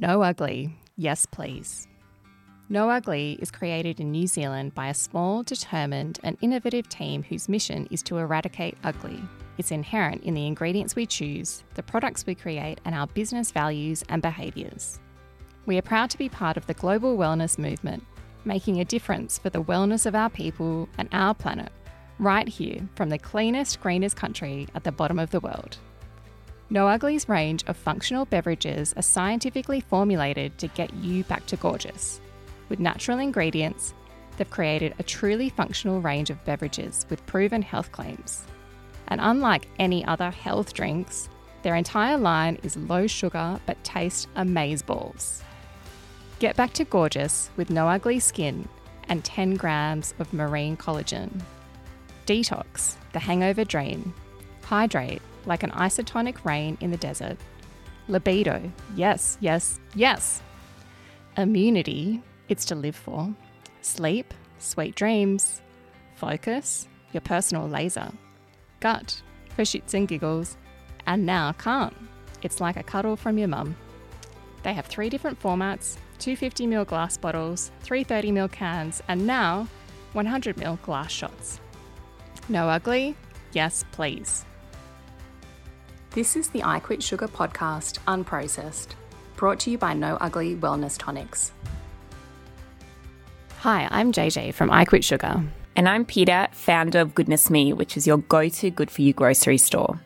No Ugly, yes please. No Ugly is created in New Zealand by a small, determined, and innovative team whose mission is to eradicate ugly. It's inherent in the ingredients we choose, the products we create, and our business values and behaviours. We are proud to be part of the global wellness movement, making a difference for the wellness of our people and our planet, right here from the cleanest, greenest country at the bottom of the world. No Ugly's range of functional beverages are scientifically formulated to get you back to gorgeous. With natural ingredients, they've created a truly functional range of beverages with proven health claims. And unlike any other health drinks, their entire line is low sugar but taste amazeballs. Get back to gorgeous with no ugly skin and 10 grams of marine collagen. Detox, the hangover dream. Hydrate, like an isotonic rain in the desert. Libido, yes, yes, yes. Immunity, it's to live for. Sleep, sweet dreams. Focus, your personal laser. Gut, for shits and giggles. And now calm, it's like a cuddle from your mum. They have three different formats 250ml glass bottles, 330ml cans, and now 100ml glass shots. No ugly? Yes, please. This is the I Quit Sugar podcast, unprocessed, brought to you by No Ugly Wellness Tonics. Hi, I'm JJ from I Quit Sugar. And I'm Peta, founder of Goodness Me, which is your go to good for you grocery store.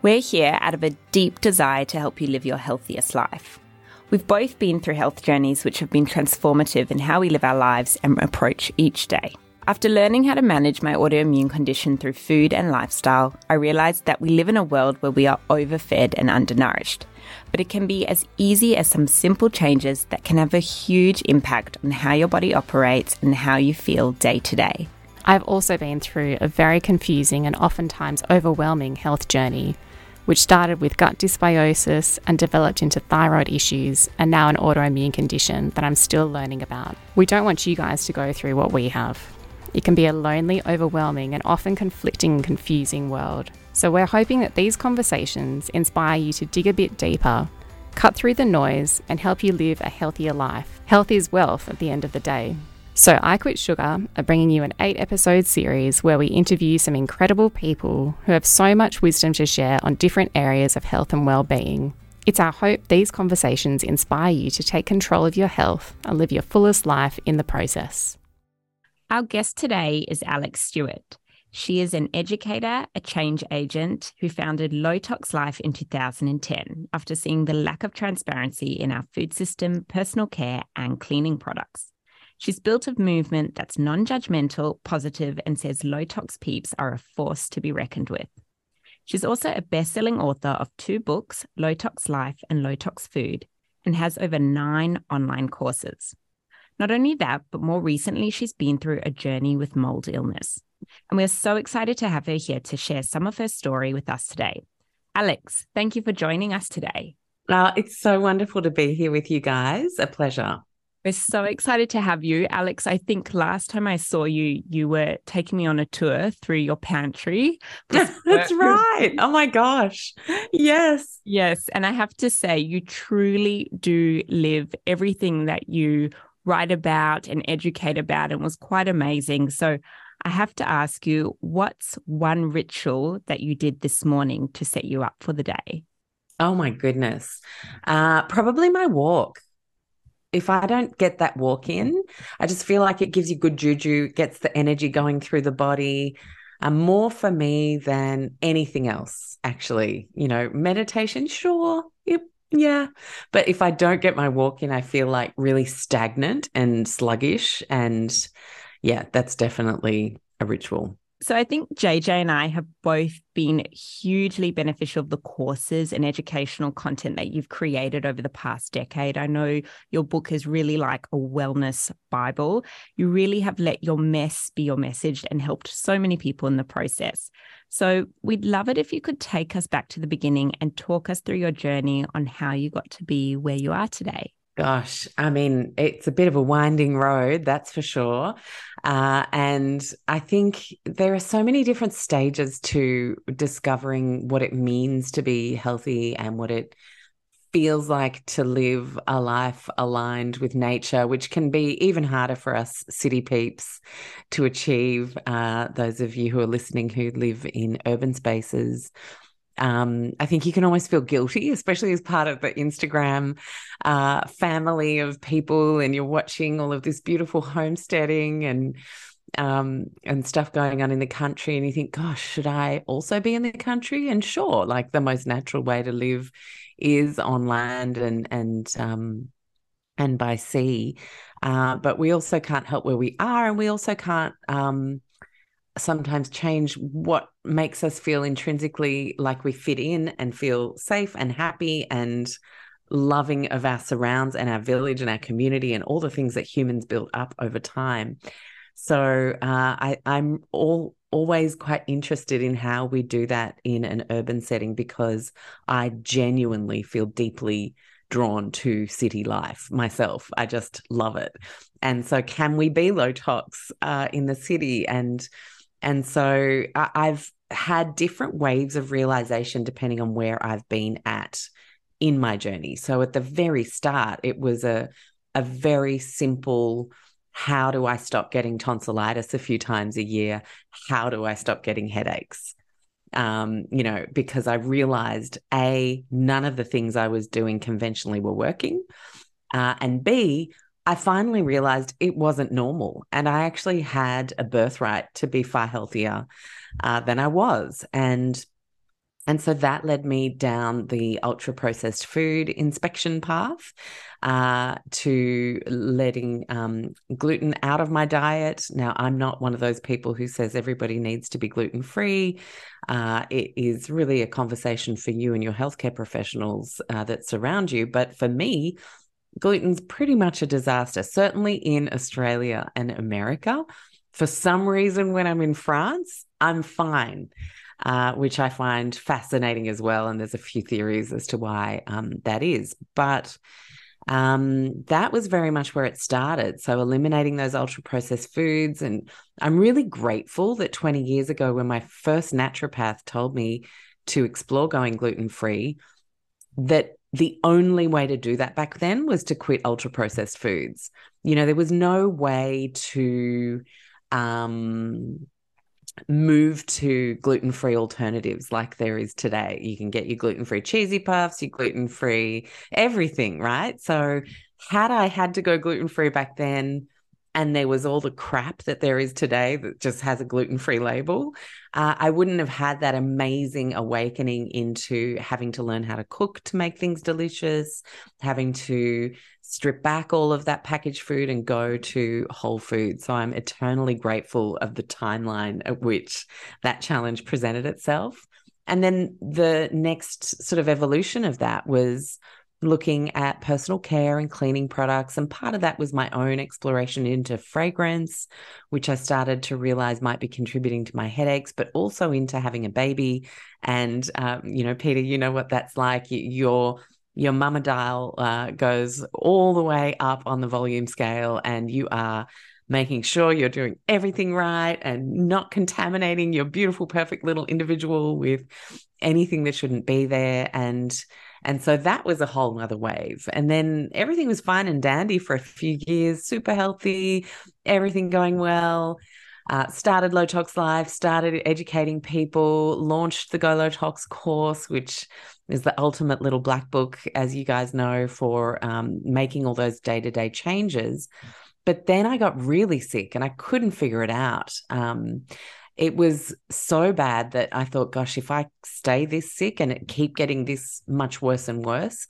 We're here out of a deep desire to help you live your healthiest life. We've both been through health journeys which have been transformative in how we live our lives and approach each day. After learning how to manage my autoimmune condition through food and lifestyle, I realized that we live in a world where we are overfed and undernourished. But it can be as easy as some simple changes that can have a huge impact on how your body operates and how you feel day to day. I've also been through a very confusing and oftentimes overwhelming health journey, which started with gut dysbiosis and developed into thyroid issues and now an autoimmune condition that I'm still learning about. We don't want you guys to go through what we have. It can be a lonely, overwhelming, and often conflicting confusing world. So, we're hoping that these conversations inspire you to dig a bit deeper, cut through the noise, and help you live a healthier life. Health is wealth at the end of the day. So, I Quit Sugar are bringing you an eight episode series where we interview some incredible people who have so much wisdom to share on different areas of health and well-being. It's our hope these conversations inspire you to take control of your health and live your fullest life in the process. Our guest today is Alexx Stuart. She is an educator, a change agent who founded Low Tox Life in 2010 after seeing the lack of transparency in our food system, personal care, and cleaning products. She's built a movement that's non judgmental, positive, and says low tox peeps are a force to be reckoned with. She's also a best selling author of two books, Low Tox Life and Low Tox Food, and has over nine online courses. Not only that, but more recently, she's been through a journey with mold illness. And we're so excited to have her here to share some of her story with us today. Alexx, thank you for joining us today. Uh, it's so wonderful to be here with you guys. A pleasure. We're so excited to have you, Alexx. I think last time I saw you, you were taking me on a tour through your pantry. That's right. Oh my gosh. Yes. Yes. And I have to say, you truly do live everything that you write about and educate about and was quite amazing. So I have to ask you, what's one ritual that you did this morning to set you up for the day? Oh my goodness. Uh, probably my walk. If I don't get that walk in, I just feel like it gives you good juju, gets the energy going through the body. Uh, more for me than anything else, actually. You know, meditation, sure, yep, yeah. But if I don't get my walk in, I feel like really stagnant and sluggish. And yeah, that's definitely a ritual. So I think JJ and I have both been hugely beneficial of the courses and educational content that you've created over the past decade. I know your book is really like a wellness Bible. You really have let your mess be your message and helped so many people in the process. So we'd love it if you could take us back to the beginning and talk us through your journey on how you got to be where you are today. Gosh, I mean, it's a bit of a winding road, that's for sure. Uh, and I think there are so many different stages to discovering what it means to be healthy and what it feels like to live a life aligned with nature, which can be even harder for us city peeps to achieve. Uh, those of you who are listening who live in urban spaces. Um, I think you can almost feel guilty, especially as part of the Instagram uh, family of people, and you're watching all of this beautiful homesteading and um, and stuff going on in the country, and you think, gosh, should I also be in the country? And sure, like the most natural way to live is on land and and um, and by sea. Uh, but we also can't help where we are, and we also can't um, sometimes change what makes us feel intrinsically like we fit in and feel safe and happy and loving of our surrounds and our village and our community and all the things that humans built up over time. So uh, I, I'm all always quite interested in how we do that in an urban setting because I genuinely feel deeply drawn to city life myself. I just love it. And so, can we be low tox uh, in the city? And and so I've had different waves of realization depending on where I've been at in my journey. So at the very start, it was a a very simple how do I stop getting tonsillitis a few times a year? How do I stop getting headaches? Um, you know, because I realized A, none of the things I was doing conventionally were working. Uh, and B, I finally realized it wasn't normal. And I actually had a birthright to be far healthier uh, than I was. And and so that led me down the ultra processed food inspection path uh, to letting um, gluten out of my diet. Now, I'm not one of those people who says everybody needs to be gluten free. Uh, it is really a conversation for you and your healthcare professionals uh, that surround you. But for me, gluten's pretty much a disaster, certainly in Australia and America. For some reason, when I'm in France, I'm fine uh, which I find fascinating as well. And there's a few theories as to why um, that is. But um, that was very much where it started. So, eliminating those ultra processed foods. And I'm really grateful that 20 years ago, when my first naturopath told me to explore going gluten free, that the only way to do that back then was to quit ultra processed foods. You know, there was no way to um, move to gluten free alternatives like there is today. You can get your gluten free cheesy puffs, your gluten free everything, right? So, had I had to go gluten free back then, and there was all the crap that there is today that just has a gluten free label, uh, I wouldn't have had that amazing awakening into having to learn how to cook to make things delicious, having to strip back all of that packaged food and go to whole food. So I'm eternally grateful of the timeline at which that challenge presented itself. And then the next sort of evolution of that was looking at personal care and cleaning products. And part of that was my own exploration into fragrance, which I started to realize might be contributing to my headaches, but also into having a baby. And, um, you know, Peta, you know what that's like. Your your mama dial uh, goes all the way up on the volume scale, and you are making sure you're doing everything right and not contaminating your beautiful, perfect little individual with anything that shouldn't be there. And and so that was a whole other wave. And then everything was fine and dandy for a few years, super healthy, everything going well. Uh, started Low Tox Life, started educating people, launched the Go Low Tox course, which is the ultimate little black book, as you guys know, for um, making all those day to day changes. But then I got really sick and I couldn't figure it out. Um, it was so bad that I thought, gosh, if I stay this sick and it keep getting this much worse and worse,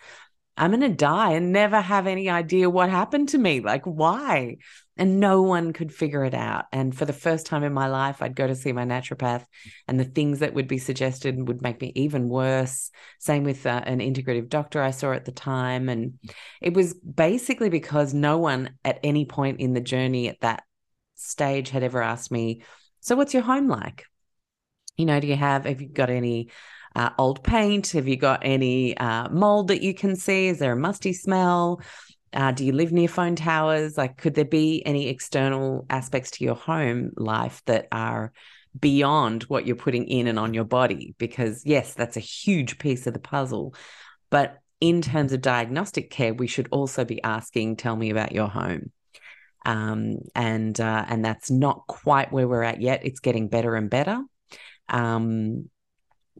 I'm going to die and never have any idea what happened to me. Like, why? And no one could figure it out. And for the first time in my life, I'd go to see my naturopath, and the things that would be suggested would make me even worse. Same with uh, an integrative doctor I saw at the time. And it was basically because no one at any point in the journey at that stage had ever asked me, so, what's your home like? You know, do you have, have you got any uh, old paint? Have you got any uh, mold that you can see? Is there a musty smell? Uh, do you live near phone towers? Like, could there be any external aspects to your home life that are beyond what you're putting in and on your body? Because, yes, that's a huge piece of the puzzle. But in terms of diagnostic care, we should also be asking, tell me about your home. Um, and uh, and that's not quite where we're at yet. It's getting better and better. Um,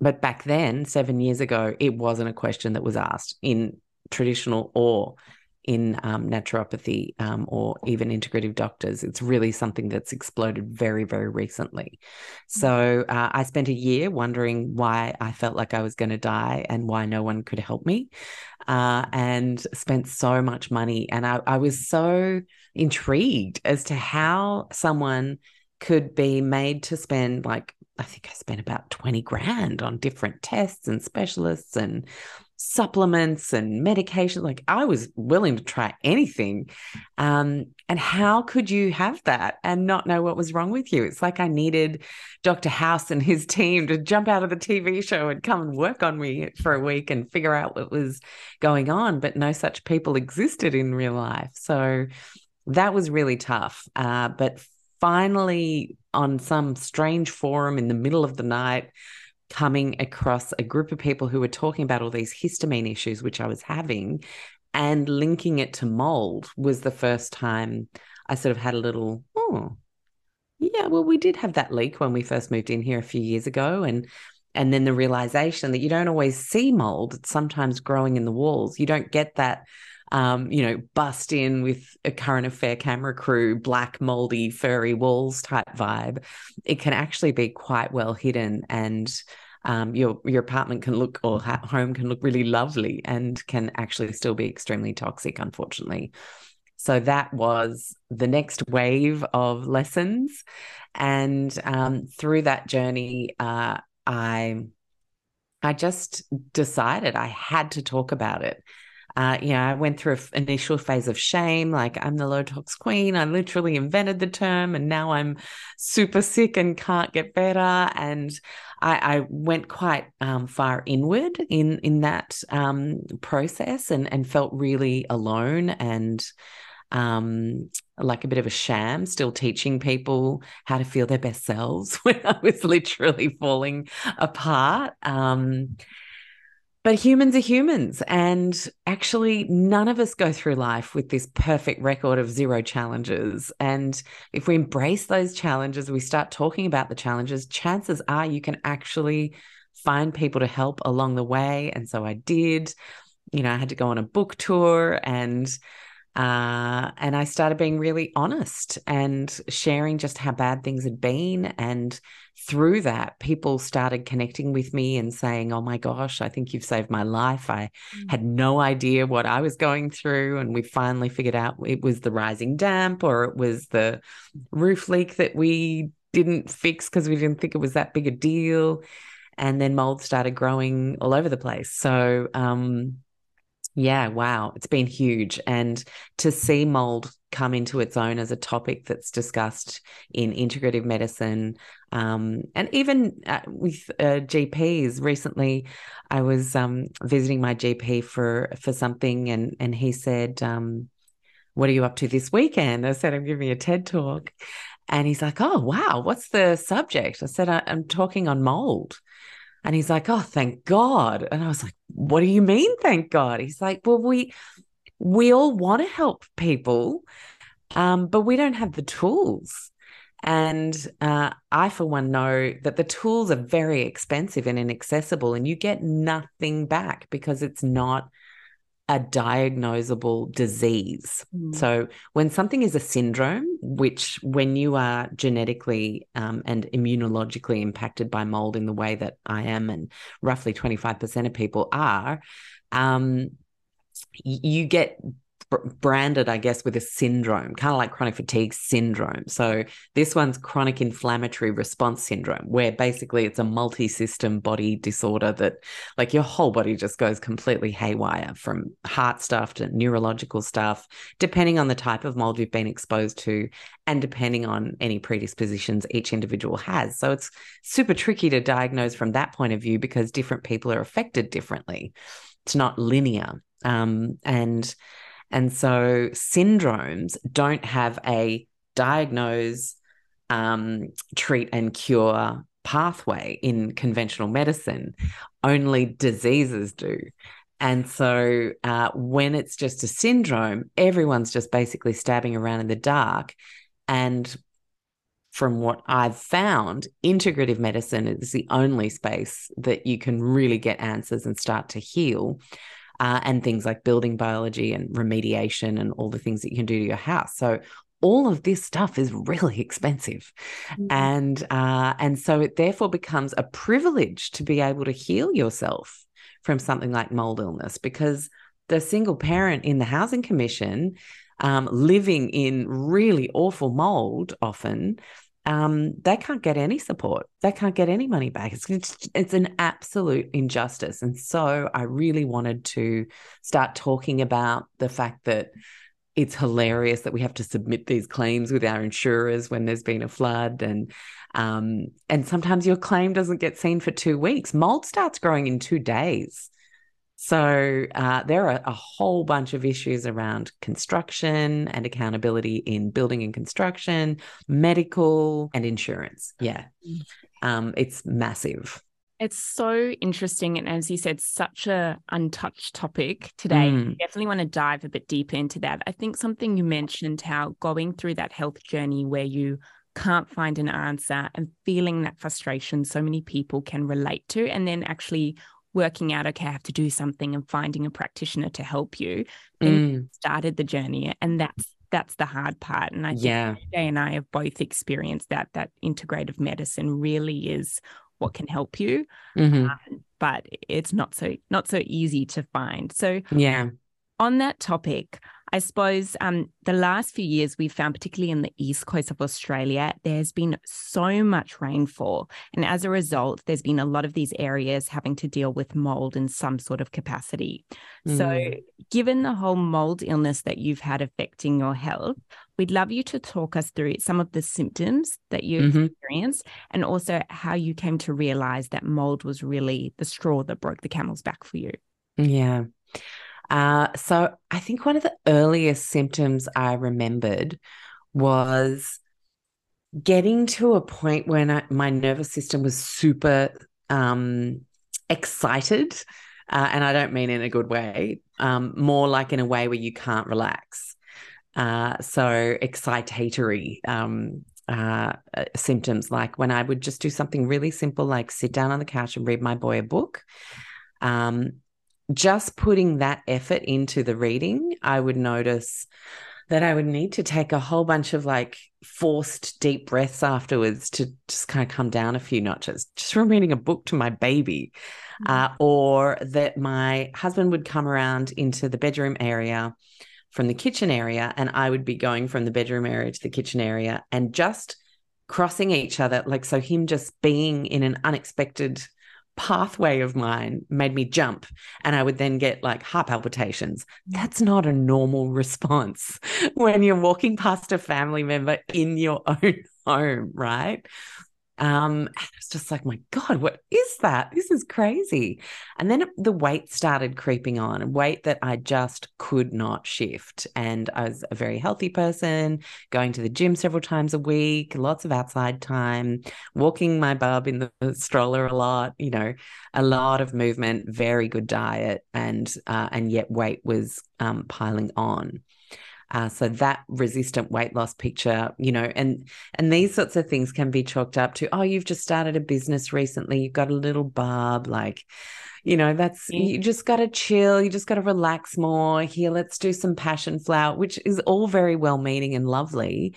but back then, seven years ago, it wasn't a question that was asked in traditional or in um, naturopathy um, or even integrative doctors. It's really something that's exploded very, very recently. So uh, I spent a year wondering why I felt like I was going to die and why no one could help me, uh, and spent so much money. And I, I was so intrigued as to how someone could be made to spend like I think I spent about 20 grand on different tests and specialists and supplements and medication. Like I was willing to try anything. Um, and how could you have that and not know what was wrong with you? It's like I needed Dr. House and his team to jump out of the TV show and come and work on me for a week and figure out what was going on. But no such people existed in real life. So that was really tough. Uh, but finally, on some strange forum in the middle of the night, coming across a group of people who were talking about all these histamine issues, which I was having, and linking it to mold was the first time I sort of had a little, oh, yeah, well, we did have that leak when we first moved in here a few years ago. And and then the realization that you don't always see mold, it's sometimes growing in the walls. You don't get that um, you know, bust in with a current affair camera crew, black, moldy, furry walls type vibe. It can actually be quite well hidden and um, your your apartment can look or home can look really lovely and can actually still be extremely toxic, unfortunately. So that was the next wave of lessons, and um, through that journey, uh, I I just decided I had to talk about it. Uh, you know, I went through an initial phase of shame, like I'm the low tox queen. I literally invented the term, and now I'm super sick and can't get better. And I, I went quite um, far inward in in that um, process, and and felt really alone and um, like a bit of a sham, still teaching people how to feel their best selves when I was literally falling apart. Um, but humans are humans. And actually, none of us go through life with this perfect record of zero challenges. And if we embrace those challenges, we start talking about the challenges, chances are you can actually find people to help along the way. And so I did. You know, I had to go on a book tour and uh, and I started being really honest and sharing just how bad things had been. And through that, people started connecting with me and saying, Oh my gosh, I think you've saved my life. I mm. had no idea what I was going through. And we finally figured out it was the rising damp or it was the roof leak that we didn't fix because we didn't think it was that big a deal. And then mold started growing all over the place. So, um, yeah, wow. It's been huge. And to see mold come into its own as a topic that's discussed in integrative medicine um, and even uh, with uh, GPs. Recently, I was um, visiting my GP for for something, and and he said, um, "What are you up to this weekend?" I said, "I'm giving a TED talk," and he's like, "Oh, wow, what's the subject?" I said, "I'm talking on mold." And he's like, Oh, thank God. And I was like, What do you mean, thank God? He's like, Well, we we all want to help people, um, but we don't have the tools. And uh, I, for one, know that the tools are very expensive and inaccessible, and you get nothing back because it's not a diagnosable disease. Mm. So, when something is a syndrome, which when you are genetically um, and immunologically impacted by mold in the way that I am, and roughly 25% of people are, um, you get branded, I guess, with a syndrome, kind of like chronic fatigue syndrome. So this one's chronic inflammatory response syndrome, where basically it's a multi-system body disorder that, like, your whole body just goes completely haywire, from heart stuff to neurological stuff, depending on the type of mold you've been exposed to, and depending on any predispositions each individual has. So it's super tricky to diagnose from that point of view because different people are affected differently. It's not linear. Um, and and so syndromes don't have a diagnose, um, treat, and cure pathway in conventional medicine. Only diseases do. And so uh, when it's just a syndrome, everyone's just basically stabbing around in the dark. And from what I've found, integrative medicine is the only space that you can really get answers and start to heal. Uh, and things like building biology and remediation and all the things that you can do to your house. So all of this stuff is really expensive mm-hmm. and uh, and so it therefore becomes a privilege to be able to heal yourself from something like mold illness because the single parent in the housing commission um, living in really awful mold often um, they can't get any support. They can't get any money back. It's, it's, it's an absolute injustice. And so I really wanted to start talking about the fact that it's hilarious that we have to submit these claims with our insurers when there's been a flood and um, and sometimes your claim doesn't get seen for two weeks. Mold starts growing in two days. So uh, there are a whole bunch of issues around construction and accountability in building and construction, medical and insurance. Yeah, um, it's massive. It's so interesting. And as you said, such a untouched topic today. Mm. Definitely want to dive a bit deeper into that. I think something you mentioned how going through that health journey where you can't find an answer and feeling that frustration so many people can relate to, and then actually working out, okay, I have to do something and finding a practitioner to help you. Mm. started the journey. And that's that's the hard part. And I think yeah. Jay and I have both experienced that that integrative medicine really is what can help you. Mm-hmm. Um, but it's not so not so easy to find. So yeah. On that topic, I suppose um, the last few years we've found, particularly in the east coast of Australia, there's been so much rainfall. And as a result, there's been a lot of these areas having to deal with mold in some sort of capacity. Mm. So, given the whole mold illness that you've had affecting your health, we'd love you to talk us through some of the symptoms that you've mm-hmm. experienced and also how you came to realize that mold was really the straw that broke the camel's back for you. Yeah. Uh, so I think one of the earliest symptoms I remembered was getting to a point when I, my nervous system was super um, excited. Uh, and I don't mean in a good way, um, more like in a way where you can't relax. Uh, so excitatory um, uh, uh symptoms, like when I would just do something really simple, like sit down on the couch and read my boy a book. Um, just putting that effort into the reading, I would notice that I would need to take a whole bunch of like forced deep breaths afterwards to just kind of come down a few notches, just from reading a book to my baby. Mm-hmm. Uh, or that my husband would come around into the bedroom area from the kitchen area, and I would be going from the bedroom area to the kitchen area and just crossing each other. Like, so him just being in an unexpected pathway of mine made me jump and I would then get like heart palpitations. Mm. That's not a normal response when you're walking past a family member in your own home, right? Um, it's just like, my God, what is that? This is crazy. And then the weight started creeping on, weight that I just could not shift. And I was a very healthy person, going to the gym several times a week, lots of outside time, walking my bub in the stroller a lot, you know, a lot of movement, very good diet, and uh, and yet weight was um, piling on. Uh, so that resistant weight loss picture, you know, and and these sorts of things can be chalked up to, oh, you've just started a business recently, you've got a little bub, like, you know, that's you just got to chill, you just got to relax more. Here, let's do some passion flower, which is all very well meaning and lovely.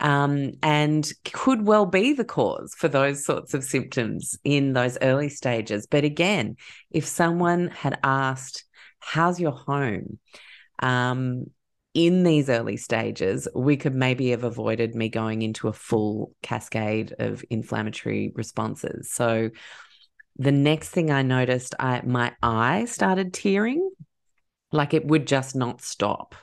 Um, and could well be the cause for those sorts of symptoms in those early stages. But again, if someone had asked, How's your home? Um, in these early stages, we could maybe have avoided me going into a full cascade of inflammatory responses. So the next thing I noticed, I my eye started tearing, like it would just not stop.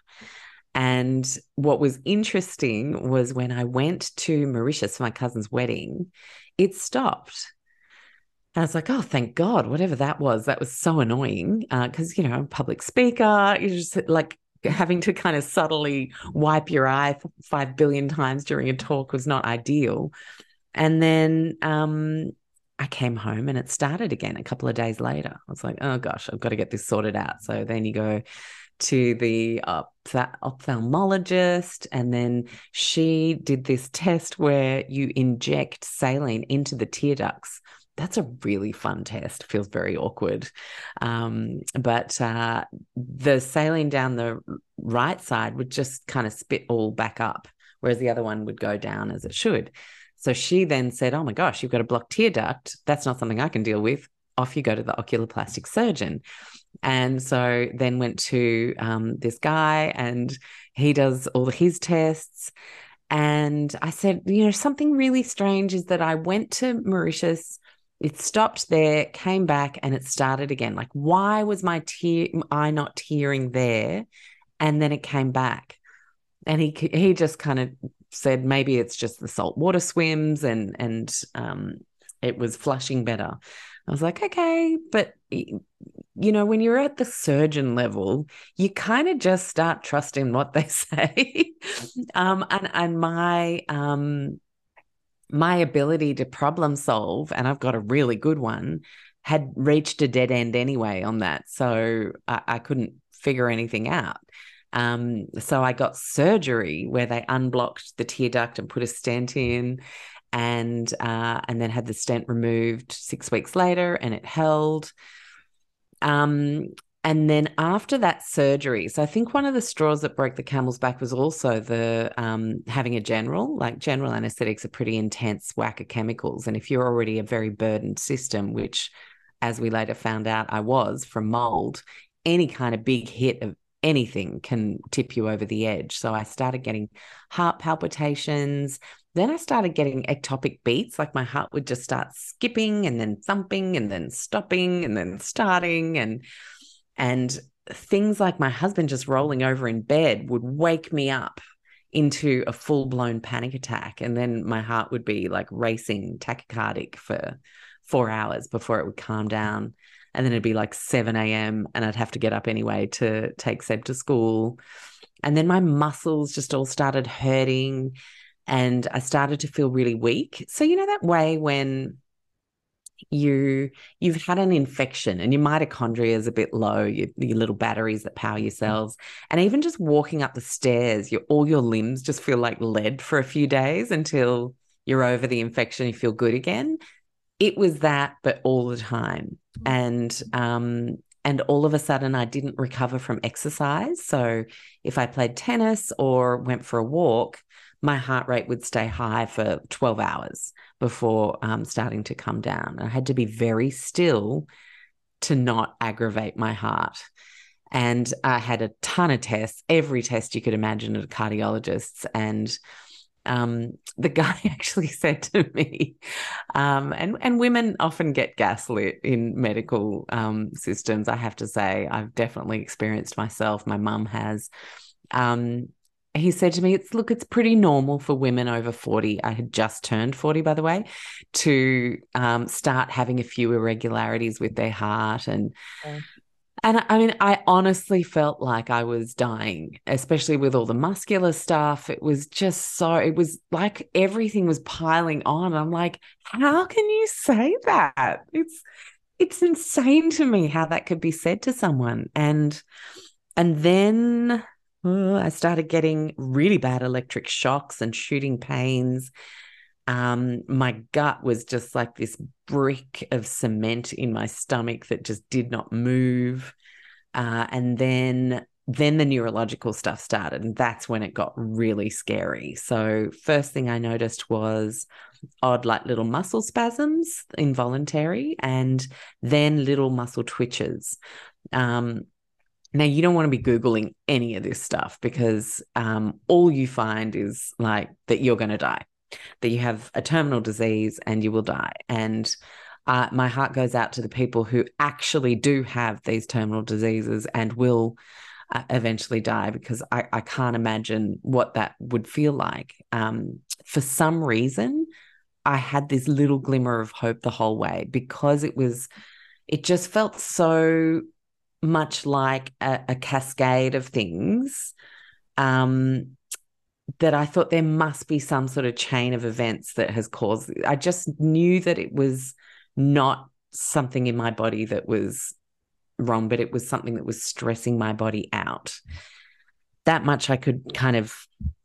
And what was interesting was when I went to Mauritius for my cousin's wedding, it stopped. And I was like, oh, thank God, whatever that was, that was so annoying. Because, uh, you know, I'm a public speaker, you just like having to kind of subtly wipe your eye five billion times during a talk was not ideal. And then um, I came home and it started again a couple of days later. I was like, oh gosh, I've got to get this sorted out. So then you go to the ophthalmologist, and then she did this test where you inject saline into the tear ducts. That's a really fun test. Feels very awkward. Um, but uh, the saline down the right side would just kind of spit all back up, whereas the other one would go down as it should. So she then said, Oh my gosh, you've got a blocked tear duct. That's not something I can deal with. Off you go to the oculoplastic surgeon. And so then went to um, this guy and he does all his tests. And I said, you know, something really strange is that I went to Mauritius, it stopped there, came back, and it started again. Like, why was my tear eye not tearing there? And then it came back. And he he just kind of said maybe it's just the salt water swims and and um, it was flushing better. I was like, okay, but you know, when you're at the surgeon level, you kind of just start trusting what they say. um, and and my um, my ability to problem solve, and I've got a really good one, had reached a dead end anyway on that, so I, I couldn't figure anything out. Um, so I got surgery where they unblocked the tear duct and put a stent in, and uh, and then had the stent removed six weeks later, and it held. Um, and then after that surgery, so I think one of the straws that broke the camel's back was also the um, having a general, like general anesthetics are pretty intense whack of chemicals. And if you're already a very burdened system, which as we later found out I was from mold, any kind of big hit of anything can tip you over the edge. So I started getting heart palpitations. Then I started getting ectopic beats, like my heart would just start skipping and then thumping and then stopping and then starting and and things like my husband just rolling over in bed would wake me up into a full-blown panic attack and then my heart would be like racing tachycardic for 4 hours before it would calm down and then it'd be like 7 a.m. and I'd have to get up anyway to take Seb to school. And then my muscles just all started hurting and I started to feel really weak. So, you know, that way when you you've had an infection and your mitochondria is a bit low your, your, little batteries that power your cells. And even just walking up the stairs your all your limbs just feel like lead for a few days until you're over the infection you feel good again. It was that but all the time. And um and all of a sudden I didn't recover from exercise. So if I played tennis or went for a walk, my heart rate would stay high for 12 hours before um, starting to come down. I had to be very still to not aggravate my heart. And I had a ton of tests, every test you could imagine at a cardiologist's. And um, the guy actually said to me, um, and and women often get gaslit in medical um, systems. I have to say, I've definitely experienced myself. My mum has. Um, he said to me, "It's look, it's pretty normal for women over forty. I had just turned forty, by the way, to um, start having a few irregularities with their heart and." And I mean, I honestly felt like I was dying, especially with all the muscular stuff. It was just so, it was like everything was piling on. I'm like, how can you say that? It's, it's insane to me how that could be said to someone. And, and then I started getting really bad electric shocks and shooting pains. Um, my gut was just like this brick of cement in my stomach that just did not move. Uh, and then then the neurological stuff started and that's when it got really scary. So first thing i noticed was odd like little muscle spasms involuntary and then little muscle twitches. Um, now you don't want to be googling any of this stuff because um, all you find is like that you're going to die that you have a terminal disease and you will die. And uh, my heart goes out to the people who actually do have these terminal diseases and will uh, eventually die because I, I, can't imagine what that would feel like. Um, for some reason, I had this little glimmer of hope the whole way because it was, it just felt so much like a, a cascade of things. Um, that I thought there must be some sort of chain of events that has caused. I just knew that it was not something in my body that was wrong, but it was something that was stressing my body out. That much I could kind of,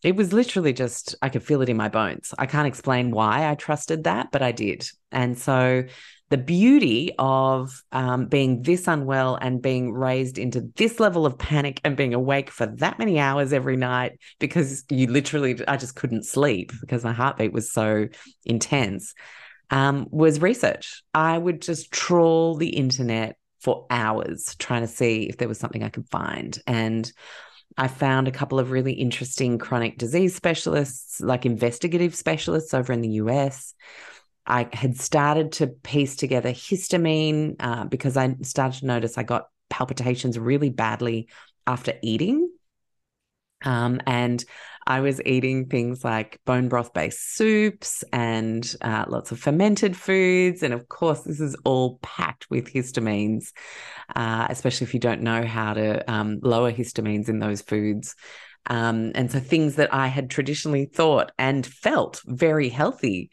it was literally just, I could feel it in my bones. I can't explain why I trusted that, but I did. And so the beauty of um, being this unwell and being raised into this level of panic and being awake for that many hours every night because you literally, I just couldn't sleep because my heartbeat was so intense, um, was research. I would just trawl the internet for hours trying to see if there was something I could find. And I found a couple of really interesting chronic disease specialists, like investigative specialists over in the US. I had started to piece together histamine uh, because I started to notice I got palpitations really badly after eating. Um, and I was eating things like bone broth based soups and uh, lots of fermented foods. And of course, this is all packed with histamines, uh, especially if you don't know how to um, lower histamines in those foods. Um, and so things that I had traditionally thought and felt very healthy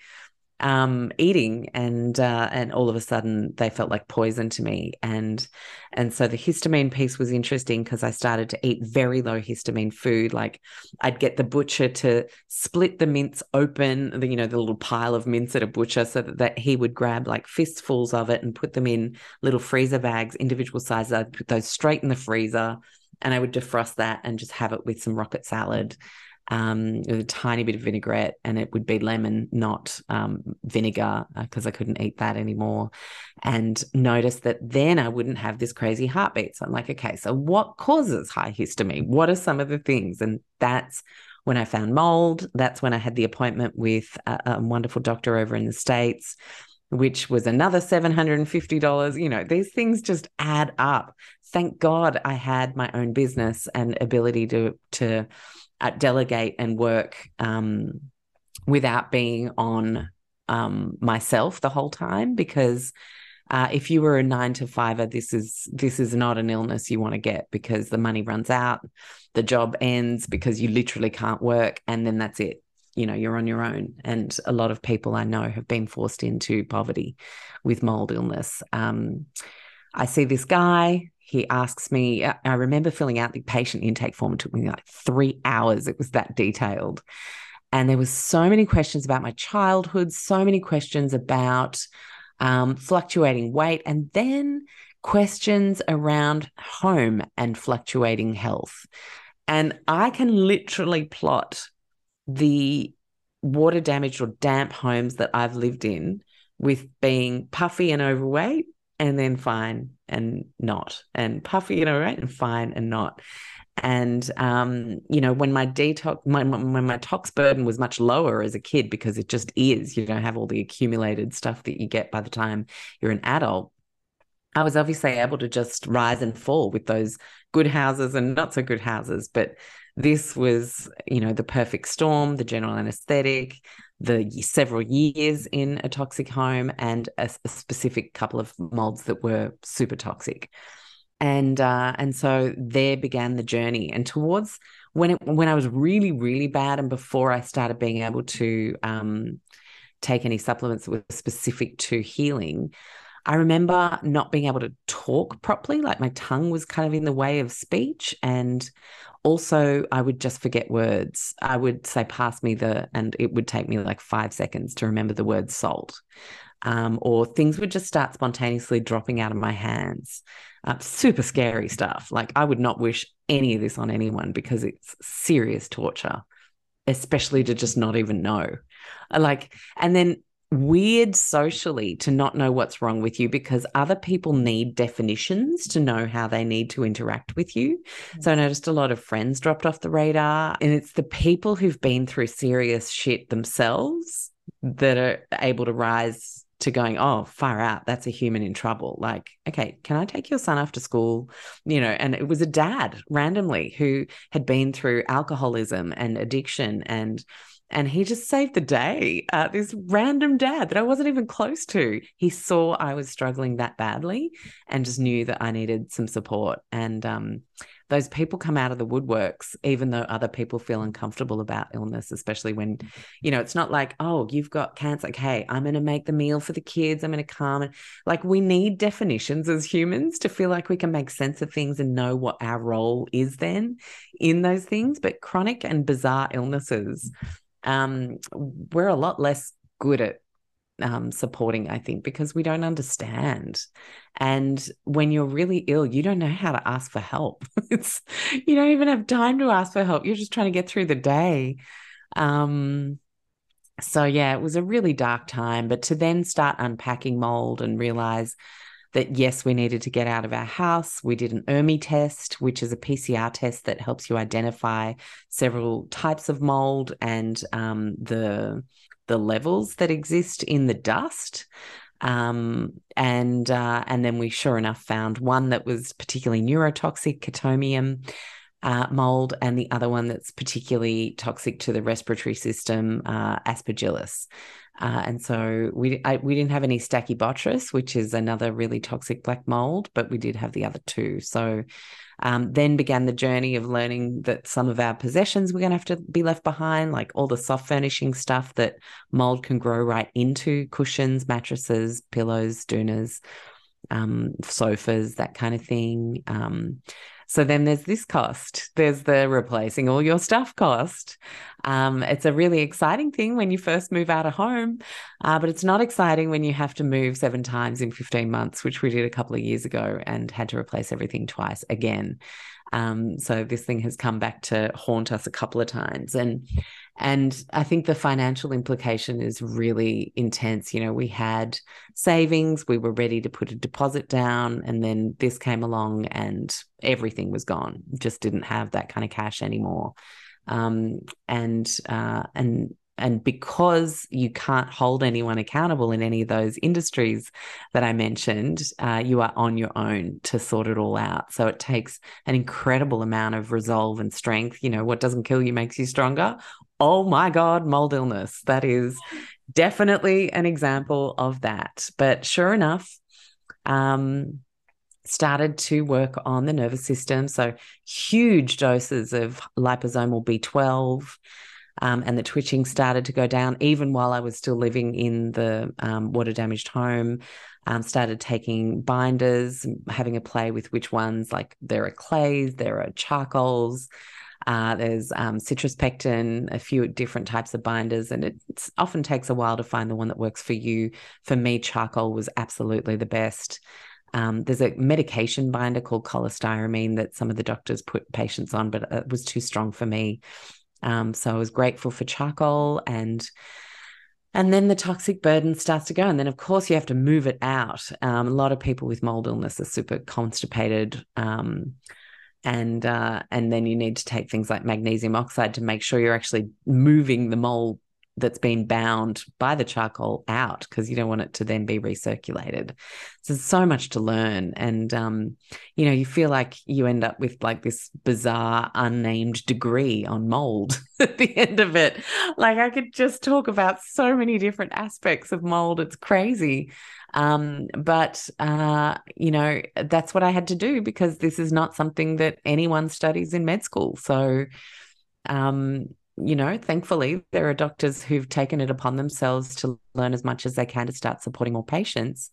um, eating, and uh, and all of a sudden they felt like poison to me, and and so the histamine piece was interesting because I started to eat very low histamine food. Like I'd get the butcher to split the mince open, the, you know, the little pile of mince at a butcher, so that, that he would grab like fistfuls of it and put them in little freezer bags, individual sizes. I'd put those straight in the freezer and I would defrost that and just have it with some rocket salad um, a tiny bit of vinaigrette, and it would be lemon, not um, vinegar, because uh, I couldn't eat that anymore. And noticed that then I wouldn't have this crazy heartbeat. So I'm like, okay, so what causes high histamine? What are some of the things? And that's when I found mold. That's when I had the appointment with a, a wonderful doctor over in the States which was another $750. You know, these things just add up. Thank God I had my own business and ability to to delegate and work um, without being on um, myself the whole time because uh, if you were a nine to fiver, this is this is not an illness you want to get because the money runs out, the job ends because you literally can't work, and then that's it. You know, you're on your own. And a lot of people I know have been forced into poverty with mold illness. Um, I see this guy he asks me, I remember filling out the patient intake form. It took me like three hours. It was that detailed. And there was so many questions about my childhood, so many questions about um, fluctuating weight, and then questions around home and fluctuating health. And I can literally plot the water damaged or damp homes that I've lived in with being puffy and overweight and then fine and not, and puffy and right, and fine and not. And um, you know, when my detox, my, when my tox burden was much lower as a kid, because it just is, you don't have all the accumulated stuff that you get by the time you're an adult. I was obviously able to just rise and fall with those good houses and not so good houses, but this was, you know, the perfect storm, the general anesthetic, the several years in a toxic home and a, a specific couple of molds that were super toxic. And uh, and so there began the journey. And towards when it when I was really really bad, and before I started being able to um, take any supplements that were specific to healing, I remember not being able to talk properly, like my tongue was kind of in the way of speech. And also I would just forget words. I would say, pass me the, and it would take me like five seconds to remember the word salt. Um, or things would just start spontaneously dropping out of my hands. Uh, super scary stuff. Like I would not wish any of this on anyone because it's serious torture, especially to just not even know. Like, and then weird socially to not know what's wrong with you because other people need definitions to know how they need to interact with you. So I mm. noticed a lot of friends dropped off the radar, and it's the people who've been through serious shit themselves that are able to rise to going, oh, far out, that's a human in trouble. Like, okay, can I take your son after school? You know, and it was a dad randomly who had been through alcoholism and addiction and and he just saved the day. Uh, this random dad that I wasn't even close to, he saw I was struggling that badly and just knew that I needed some support. And um, those people come out of the woodworks, even though other people feel uncomfortable about illness, especially when, you know, it's not like, oh, you've got cancer. Okay, I'm going to make the meal for the kids. I'm going to calm. Like we need definitions as humans to feel like we can make sense of things and know what our role is then in those things. But chronic and bizarre illnesses, um, we're a lot less good at um, supporting, I think, because we don't understand. And when you're really ill, you don't know how to ask for help. it's you don't even have time to ask for help. You're just trying to get through the day. Um, so yeah, it was a really dark time. But to then start unpacking mold and realize that yes, we needed to get out of our house. We did an ERMI test, which is a PCR test that helps you identify several types of mold and um, the the levels that exist in the dust. Um, and uh, and then we sure enough found one that was particularly neurotoxic, chaetomium uh, mold, and the other one that's particularly toxic to the respiratory system, uh, aspergillus. Uh, and so we I, we didn't have any stachybotrys, which is another really toxic black mold, but we did have the other two. So um, then began the journey of learning that some of our possessions were going to have to be left behind, like all the soft furnishing stuff that mold can grow right into cushions, mattresses, pillows, doonas, um, sofas, that kind of thing. Um, so then there's this cost. There's the replacing all your stuff cost. Um, it's a really exciting thing when you first move out of home, uh, but it's not exciting when you have to move seven times in 15 months, which we did a couple of years ago and had to replace everything twice again. Um, so this thing has come back to haunt us a couple of times. And and I think the financial implication is really intense. You know, we had savings, we were ready to put a deposit down, and then this came along and everything was gone. Just didn't have that kind of cash anymore. Um, and uh, and and because you can't hold anyone accountable in any of those industries that I mentioned, uh, you are on your own to sort it all out. So it takes an incredible amount of resolve and strength. You know, what doesn't kill you makes you stronger. Oh my God, mold illness. That is definitely an example of that. But sure enough, um, started to work on the nervous system. So huge doses of liposomal B12 um, and the twitching started to go down even while I was still living in the um, water damaged home. Um, started taking binders, having a play with which ones, like there are clays, there are charcoals, uh, there's um, citrus pectin, a few different types of binders, and it often takes a while to find the one that works for you. For me, charcoal was absolutely the best. Um, there's a medication binder called cholestyramine that some of the doctors put patients on, but it was too strong for me. Um, so I was grateful for charcoal and and then the toxic burden starts to go. And then, of course, you have to move it out. Um, a lot of people with mold illness are super constipated. Um, and uh, and then you need to take things like magnesium oxide to make sure you're actually moving the mold that's been bound by the charcoal out because you don't want it to then be recirculated. So there's so much to learn. And, um, you know, you feel like you end up with like this bizarre, unnamed degree on mold at the end of it. Like I could just talk about so many different aspects of mold. It's crazy. Um, but, uh, you know, that's what I had to do because this is not something that anyone studies in med school. So, um, you know, thankfully, there are doctors who've taken it upon themselves to learn as much as they can to start supporting more patients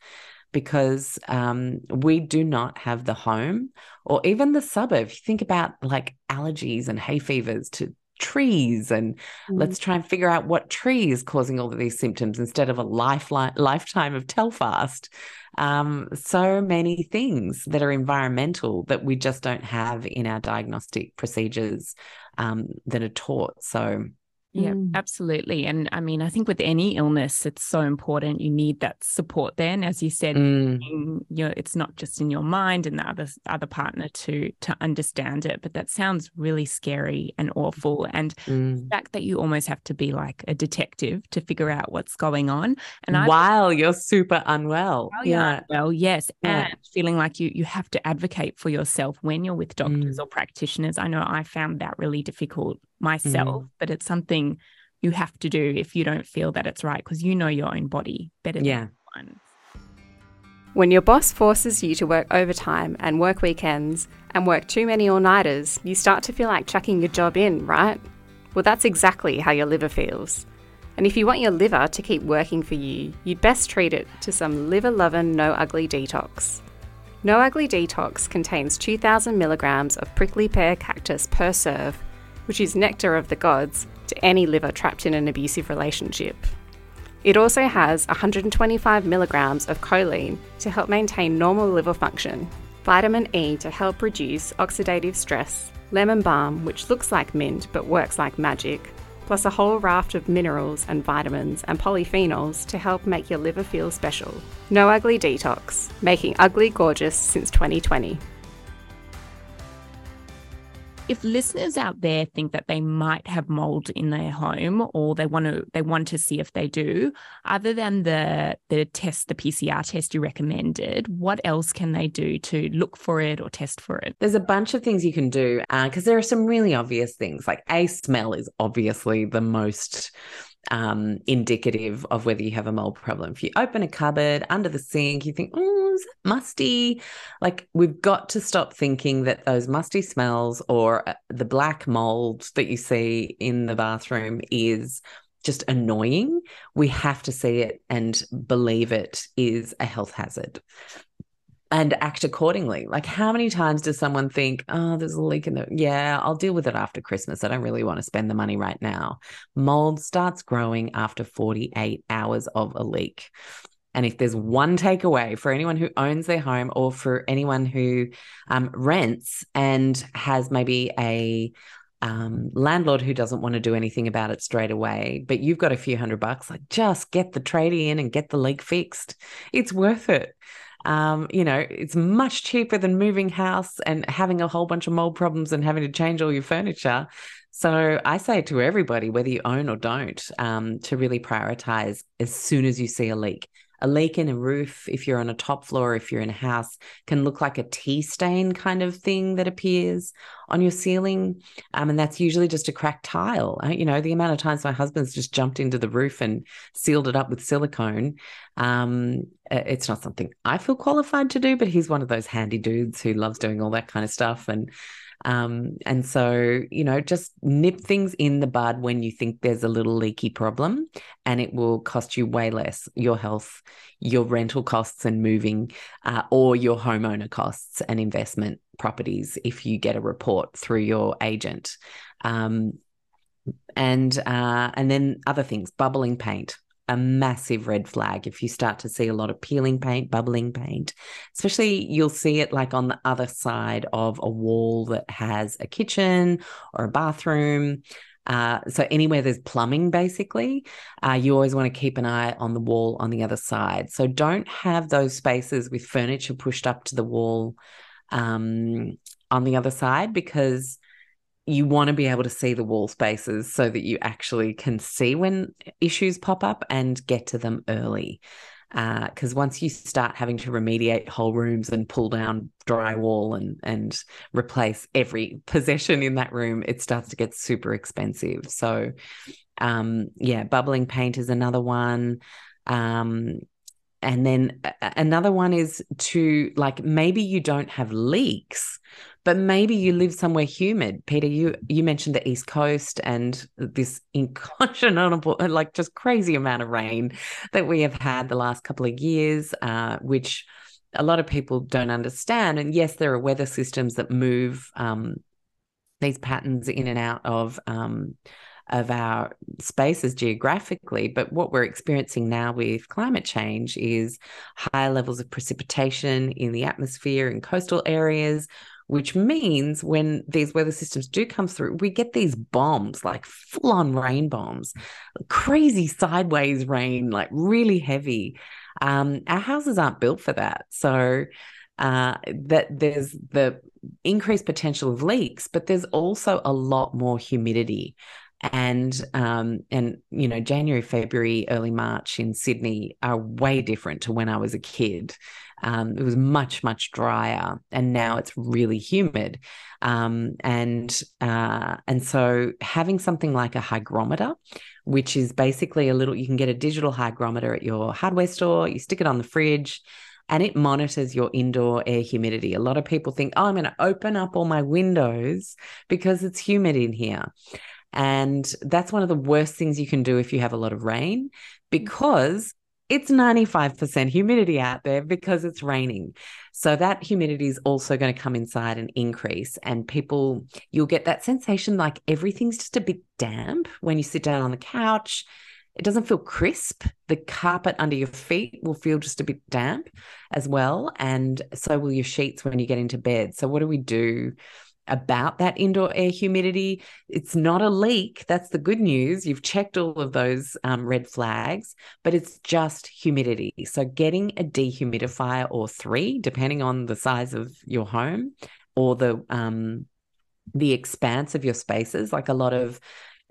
because um, we do not have the home or even the suburb. You think about like allergies and hay fevers to trees and mm. let's try and figure out what tree is causing all of these symptoms instead of a lifeline, lifetime of Telfast. Um, so many things that are environmental that we just don't have in our diagnostic procedures um, that are taught. So yeah, mm. absolutely. And I mean, I think with any illness, it's so important. You need that support there. And as you said, mm. you know, it's not just in your mind and the other other partner to to understand it. But that sounds really scary and awful. And mm. the fact that you almost have to be like a detective to figure out what's going on. And I while you're super unwell. yeah. Well, yes. Yeah. And feeling like you you have to advocate for yourself when you're with doctors mm. or practitioners. I know I found that really difficult myself, mm. but it's something you have to do if you don't feel that it's right because you know your own body better yeah. than When your boss forces you to work overtime and work weekends and work too many all nighters, you start to feel like chucking your job in, right? Well, that's exactly how your liver feels. And if you want your liver to keep working for you, you'd best treat it to some liver loving no ugly detox. No Ugly Detox contains 2,000 milligrams of prickly pear cactus per serve, which is nectar of the gods to any liver trapped in an abusive relationship. It also has 125 milligrams of choline to help maintain normal liver function, vitamin E to help reduce oxidative stress, lemon balm, which looks like mint but works like magic, plus a whole raft of minerals and vitamins and polyphenols to help make your liver feel special. No Ugly Detox, making ugly gorgeous since 2020. If listeners out there think that they might have mold in their home or they want to they want to see if they do other than the the test the pcr test you recommended what else can they do to look for it or test for it? There's a bunch of things you can do because uh, there are some really obvious things. Like a smell is obviously the most um, indicative of whether you have a mold problem. If you open a cupboard under the sink, you think, oh, is it musty? Like, we've got to stop thinking that those musty smells or uh, the black mold that you see in the bathroom is just annoying. We have to see it and believe it is a health hazard and act accordingly. Like, how many times does someone think, oh, there's a leak in the, yeah, I'll deal with it after Christmas. I don't really want to spend the money right now. Mold starts growing after 48 hours of a leak. And if there's one takeaway for anyone who owns their home or for anyone who um, rents and has maybe a um, landlord who doesn't want to do anything about it straight away, but you've got a few hundred bucks, like just get the tradie in and get the leak fixed. It's worth it. Um, you know, it's much cheaper than moving house and having a whole bunch of mold problems and having to change all your furniture. So I say to everybody, whether you own or don't, um, to really prioritize as soon as you see a leak. A leak in a roof, if you're on a top floor, if you're in a house, can look like a tea stain kind of thing that appears on your ceiling. Um, and that's usually just a cracked tile. You know, the amount of times my husband's just jumped into the roof and sealed it up with silicone. Um, it's not something I feel qualified to do, but he's one of those handy dudes who loves doing all that kind of stuff. And um, and so, you know, just nip things in the bud when you think there's a little leaky problem, and it will cost you way less your health, your rental costs and moving, uh, or your homeowner costs and investment properties if you get a report through your agent. Um, and uh, and then other things, bubbling paint a massive red flag if you start to see a lot of peeling paint, bubbling paint. Especially, you'll see it like on the other side of a wall that has a kitchen or a bathroom. Uh, so anywhere there's plumbing, basically, uh, you always want to keep an eye on the wall on the other side. So don't have those spaces with furniture pushed up to the wall um, on the other side because you want to be able to see the wall spaces so that you actually can see when issues pop up and get to them early. Because uh, once you start having to remediate whole rooms and pull down drywall and and replace every possession in that room, it starts to get super expensive. So, um, yeah, bubbling paint is another one. Um, and then another one is to like maybe you don't have leaks but maybe you live somewhere humid Peta you you mentioned the east coast and this inconscionable like just crazy amount of rain that we have had the last couple of years uh, which a lot of people don't understand and yes there are weather systems that move um, these patterns in and out of um, of our spaces geographically. But what we're experiencing now with climate change is higher levels of precipitation in the atmosphere in coastal areas, which means when these weather systems do come through, we get these bombs, like full on rain bombs, crazy sideways rain, like really heavy. Um, our houses aren't built for that. So, uh, that there's the increased potential of leaks, but there's also a lot more humidity and um, and you know January, February, early March in Sydney are way different to when I was a kid. Um, it was much much drier, and now it's really humid. Um, and uh, and so having something like a hygrometer, which is basically a little, you can get a digital hygrometer at your hardware store. You stick it on the fridge. and it monitors your indoor air humidity. A lot of people think, oh, I'm going to open up all my windows because it's humid in here. And that's one of the worst things you can do if you have a lot of rain because it's 95% humidity out there because it's raining. So that humidity is also going to come inside and increase. And people, you'll get that sensation like everything's just a bit damp when you sit down on the couch. It doesn't feel crisp. The carpet under your feet will feel just a bit damp as well. And so will your sheets when you get into bed. So, what do we do? About that indoor air humidity. It's not a leak. That's the good news. You've checked all of those um, red flags, but it's just humidity. So, getting a dehumidifier or three, depending on the size of your home or the um, the expanse of your spaces. Like a lot of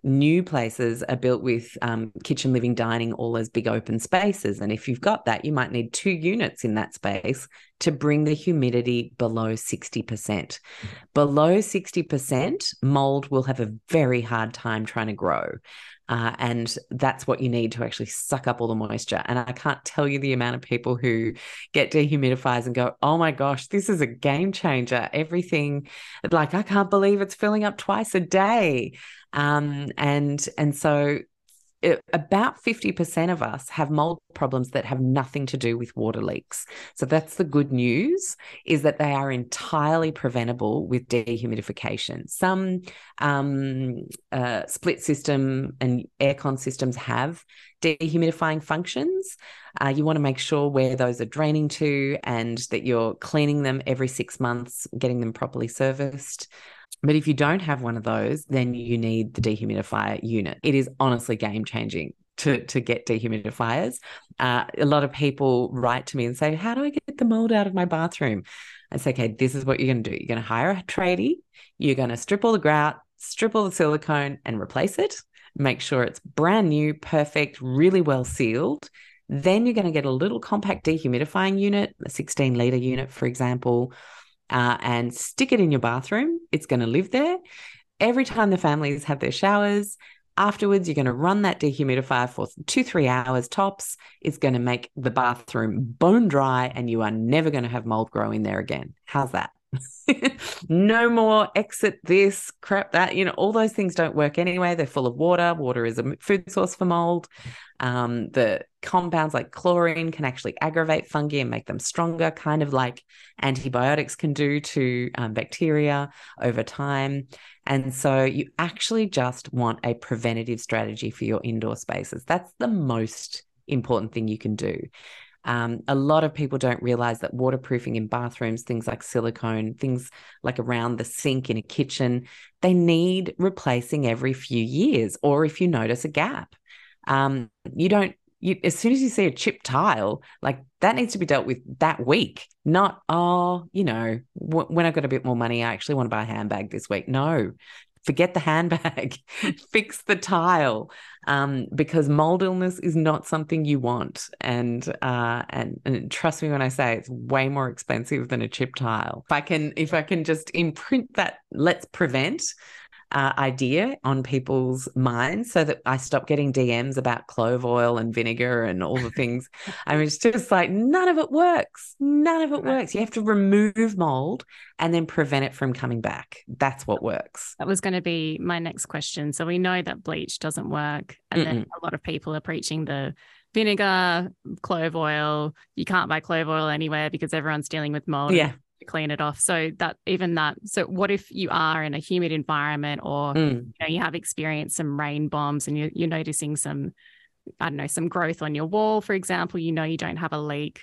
new places are built with um, kitchen, living, dining, all as big open spaces. And if you've got that, you might need two units in that space to bring the humidity below 60%. Below 60%, mold will have a very hard time trying to grow. Uh, and that's what you need to actually suck up all the moisture. And I can't tell you the amount of people who get dehumidifiers and go, oh my gosh, this is a game changer. Everything, like, I can't believe it's filling up twice a day. Um, and and so it, about 50% of us have mold problems that have nothing to do with water leaks. So that's the good news is that they are entirely preventable with dehumidification. Some um, uh, split system and aircon systems have dehumidifying functions. Uh, you want to make sure where those are draining to and that you're cleaning them every six months, getting them properly serviced. But if you don't have one of those, then you need the dehumidifier unit. It is honestly game changing to, to get dehumidifiers. Uh, a lot of people write to me and say, How do I get the mold out of my bathroom? I say, Okay, this is what you're going to do. You're going to hire a tradie, you're going to strip all the grout, strip all the silicone, and replace it. Make sure it's brand new, perfect, really well sealed. Then you're going to get a little compact dehumidifying unit, a 16 liter unit, for example uh, and stick it in your bathroom. It's going to live there. Every time the families have their showers, afterwards, you're going to run that dehumidifier for two, three hours tops. It's going to make the bathroom bone dry, and you are never going to have mold grow in there again. How's that? no more exit this, crap that. You know, all those things don't work anyway. They're full of water. Water is a food source for mold. Um, the compounds like chlorine can actually aggravate fungi and make them stronger, kind of like antibiotics can do to um, bacteria over time. And so you actually just want a preventative strategy for your indoor spaces. That's the most important thing you can do. Um, a lot of people don't realize that waterproofing in bathrooms, things like silicone, things like around the sink in a kitchen, they need replacing every few years, or if you notice a gap. Um, you don't, you, as soon as you see a chipped tile, like that needs to be dealt with that week, not, oh, you know, w- when I've got a bit more money, I actually want to buy a handbag this week. No, forget the handbag, fix the tile, um, because mold illness is not something you want. And, uh, and and trust me when I say it's way more expensive than a chip tile. If I can if I can just imprint that, let's prevent uh, idea on people's minds so that I stop getting DMs about clove oil and vinegar and all the things. I mean, it's just like none of it works. None of it works. You have to remove mold and then prevent it from coming back. That's what works. That was going to be my next question. So we know that bleach doesn't work. And Mm-mm. then a lot of people are preaching the vinegar, clove oil. You can't buy clove oil anywhere because everyone's dealing with mold. Yeah clean it off. So that even that. So what if you are in a humid environment or mm. you, know, you have experienced some rain bombs and you're, you're noticing some, I don't know, some growth on your wall, for example, you know you don't have a leak.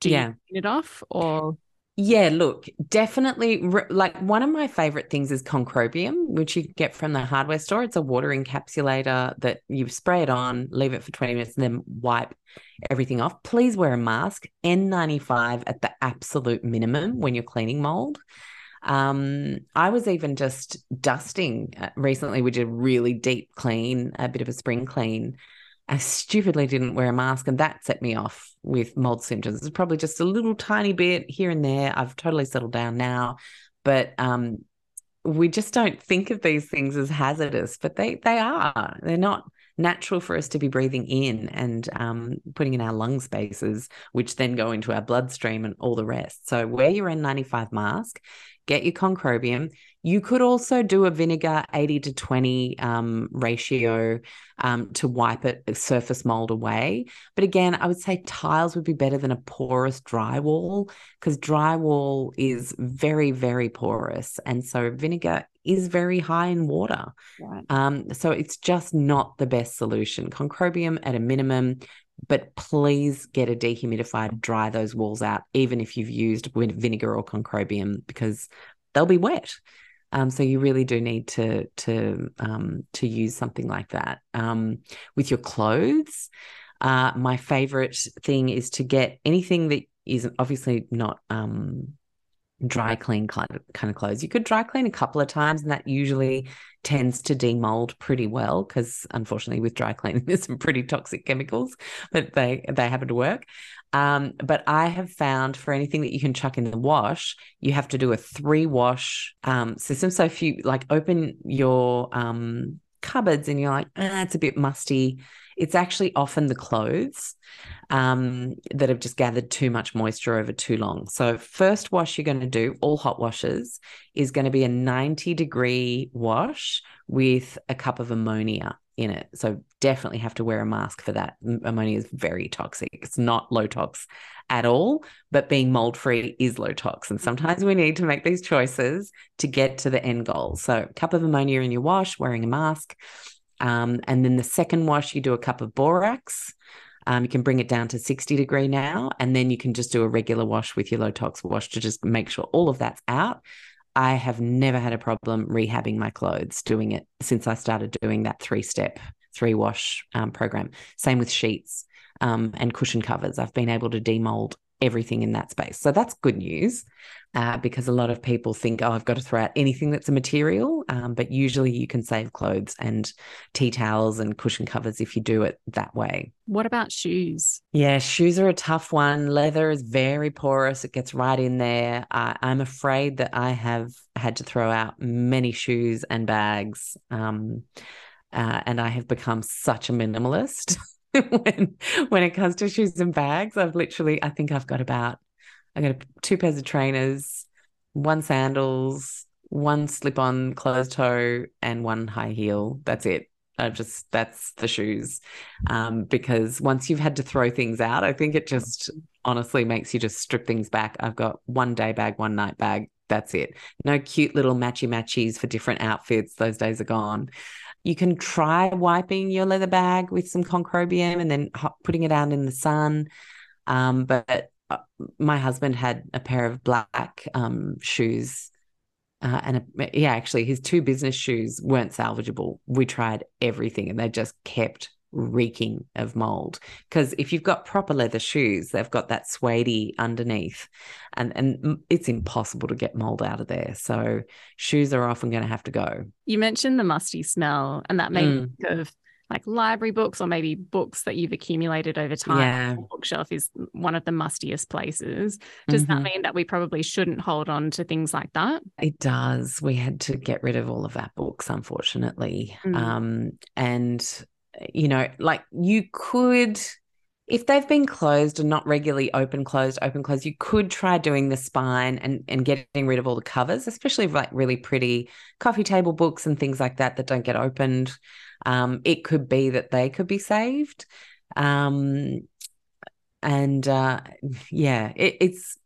Do yeah. you clean it off or? Yeah, look, definitely. Like one of my favorite things is concrobium, which you get from the hardware store. It's a water encapsulator that you spray it on, leave it for 20 minutes, and then wipe everything off. Please wear a mask, N95 at the absolute minimum when you're cleaning mold. Um, I was even just dusting uh, recently. We did a really deep clean, a bit of a spring clean I stupidly didn't wear a mask, and that set me off with mold symptoms. It's probably just a little tiny bit here and there. I've totally settled down now, but um, we just don't think of these things as hazardous, but they they are. They're not natural for us to be breathing in and um, putting in our lung spaces, which then go into our bloodstream and all the rest. So, wear your N95 mask, get your concrobium. You could also do a vinegar 80 to 20 um, ratio um, to wipe it, uh, surface mold away. But again, I would say tiles would be better than a porous drywall because drywall is very, very porous. And so vinegar is very high in water. Right. Um, so it's just not the best solution. Concrobium at a minimum, but please get a dehumidifier, to dry those walls out, even if you've used vinegar or concrobium, because they'll be wet. Um, so you really do need to to um, to use something like that um, with your clothes. Uh, my favorite thing is to get anything that is obviously not um, dry clean kind of, kind of clothes. You could dry clean a couple of times, and that usually tends to demold pretty well because unfortunately with dry cleaning there's some pretty toxic chemicals, but they they happen to work. Um, but I have found for anything that you can chuck in the wash, you have to do a three wash um, system. So if you like open your um, cupboards and you're like, ah, it's a bit musty, it's actually often the clothes um, that have just gathered too much moisture over too long. So, first wash you're going to do, all hot washes, is going to be a 90 degree wash with a cup of ammonia in it. So, definitely have to wear a mask for that. Ammonia is very toxic. It's not low tox at all, but being mold free is low tox. And sometimes we need to make these choices to get to the end goal. So, cup of ammonia in your wash, wearing a mask. Um, and then the second wash, you do a cup of borax. Um, you can bring it down to 60 degree now, and then you can just do a regular wash with your low tox wash to just make sure all of that's out. I have never had a problem rehabbing my clothes doing it since I started doing that three step, three wash um, program. Same with sheets um, and cushion covers. I've been able to demold everything in that space. So that's good news uh, because a lot of people think, oh, I've got to throw out anything that's a material. Um, but usually you can save clothes and tea towels and cushion covers if you do it that way. What about shoes? Yeah, shoes are a tough one. Leather is very porous, it gets right in there. Uh, I'm afraid that I have had to throw out many shoes and bags. Um, uh, and I have become such a minimalist. when when it comes to shoes and bags. I've literally, I think I've got about, I got two pairs of trainers, one sandals, one slip-on closed toe, and one high heel. That's it. I've just that's the shoes, um, because once you've had to throw things out, I think it just honestly makes you just strip things back. I've got one day bag, one night bag. That's it. No cute little matchy matchies for different outfits. Those days are gone. You can try wiping your leather bag with some concrobium and then putting it out in the sun. Um, but uh, my husband had a pair of black um, shoes. Uh, and a, yeah, actually, his two business shoes weren't salvageable. We tried everything and they just kept reeking of mold because if you've got proper leather shoes they've got that suede underneath and and it's impossible to get mold out of there so shoes are often going to have to go you mentioned the musty smell and that made mm. of like library books or maybe books that you've accumulated over time. Yeah. bookshelf is one of the mustiest places. Does mm-hmm. that mean that we probably shouldn't hold on to things like that? It does. We had to get rid of all of our books, unfortunately. Mm. Um, and you know, like you could, if they've been closed and not regularly open, closed, open, closed, you could try doing the spine and, and getting rid of all the covers, especially like really pretty coffee table books and things like that that don't get opened. Um, it could be that they could be saved. Um, and uh, yeah, it, it's,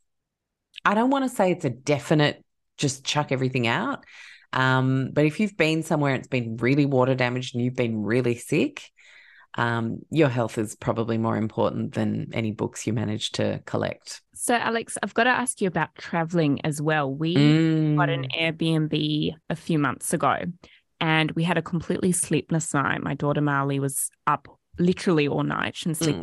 I don't want to say it's a definite just chuck everything out. Um, but if you've been somewhere and it's been really water damaged and you've been really sick, um, your health is probably more important than any books you manage to collect. So, Alexx, I've got to ask you about traveling as well. We mm. got an Airbnb a few months ago and we had a completely sleepless night. My daughter Marley was up literally all night. and sleep.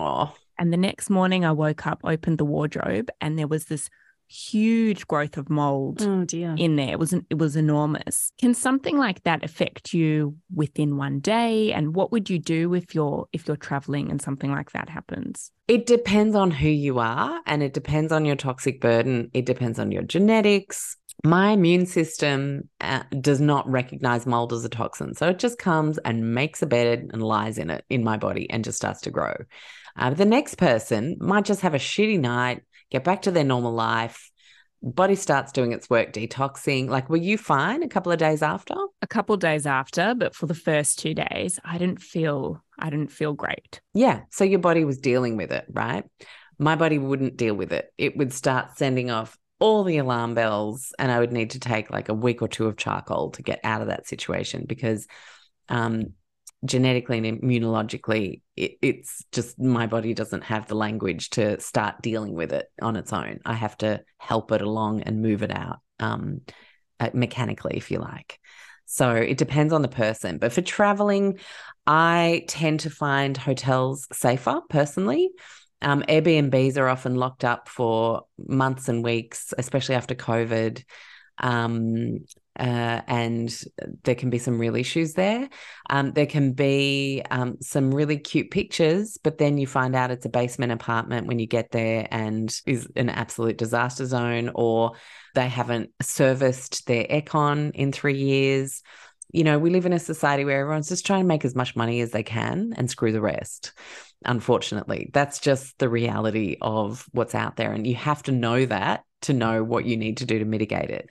And the next morning, I woke up, opened the wardrobe, and there was this huge growth of mold oh dear. in there. It was it was enormous. Can something like that affect you within one day? And what would you do if you're if you're traveling and something like that happens? It depends on who you are and it depends on your toxic burden. It depends on your genetics. my immune system uh, does not recognize mold as a toxin. So it just comes and makes a bed and lies in it in my body and just starts to grow. Uh, the next person might just have a shitty night, get back to their normal life. Body starts doing its work detoxing. Like, were you fine a couple of days after? A couple of days after, but for the first two days, I didn't feel I didn't feel great. Yeah. So your body was dealing with it, right? My body wouldn't deal with it. It would start sending off all the alarm bells and I would need to take like a week or two of charcoal to get out of that situation because um, genetically and immunologically it, it's just my body doesn't have the language to start dealing with it on its own. I have to help it along and move it out um, uh, mechanically, if you like. So it depends on the person. But for traveling, I tend to find hotels safer personally. Um, Airbnbs are often locked up for months and weeks, especially after COVID. Um, uh, and there can be some real issues there. Um, there can be um, some really cute pictures, but then you find out it's a basement apartment when you get there and is an absolute disaster zone, or they haven't serviced their aircon in three years. You know, we live in a society where everyone's just trying to make as much money as they can and screw the rest unfortunately. That's just the reality of what's out there. And you have to know that to know what you need to do to mitigate it.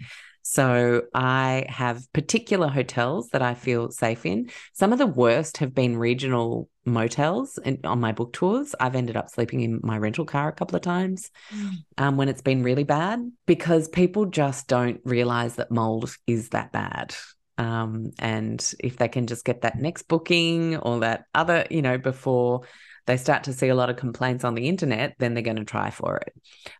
So I have particular hotels that I feel safe in. Some of the worst have been regional motels and on my book tours. I've ended up sleeping in my rental car a couple of times mm. um, when it's been really bad because people just don't realize that mold is that bad. Um, and if they can just get that next booking or that other, you know, before they start to see a lot of complaints on the internet, then they're going to try for it.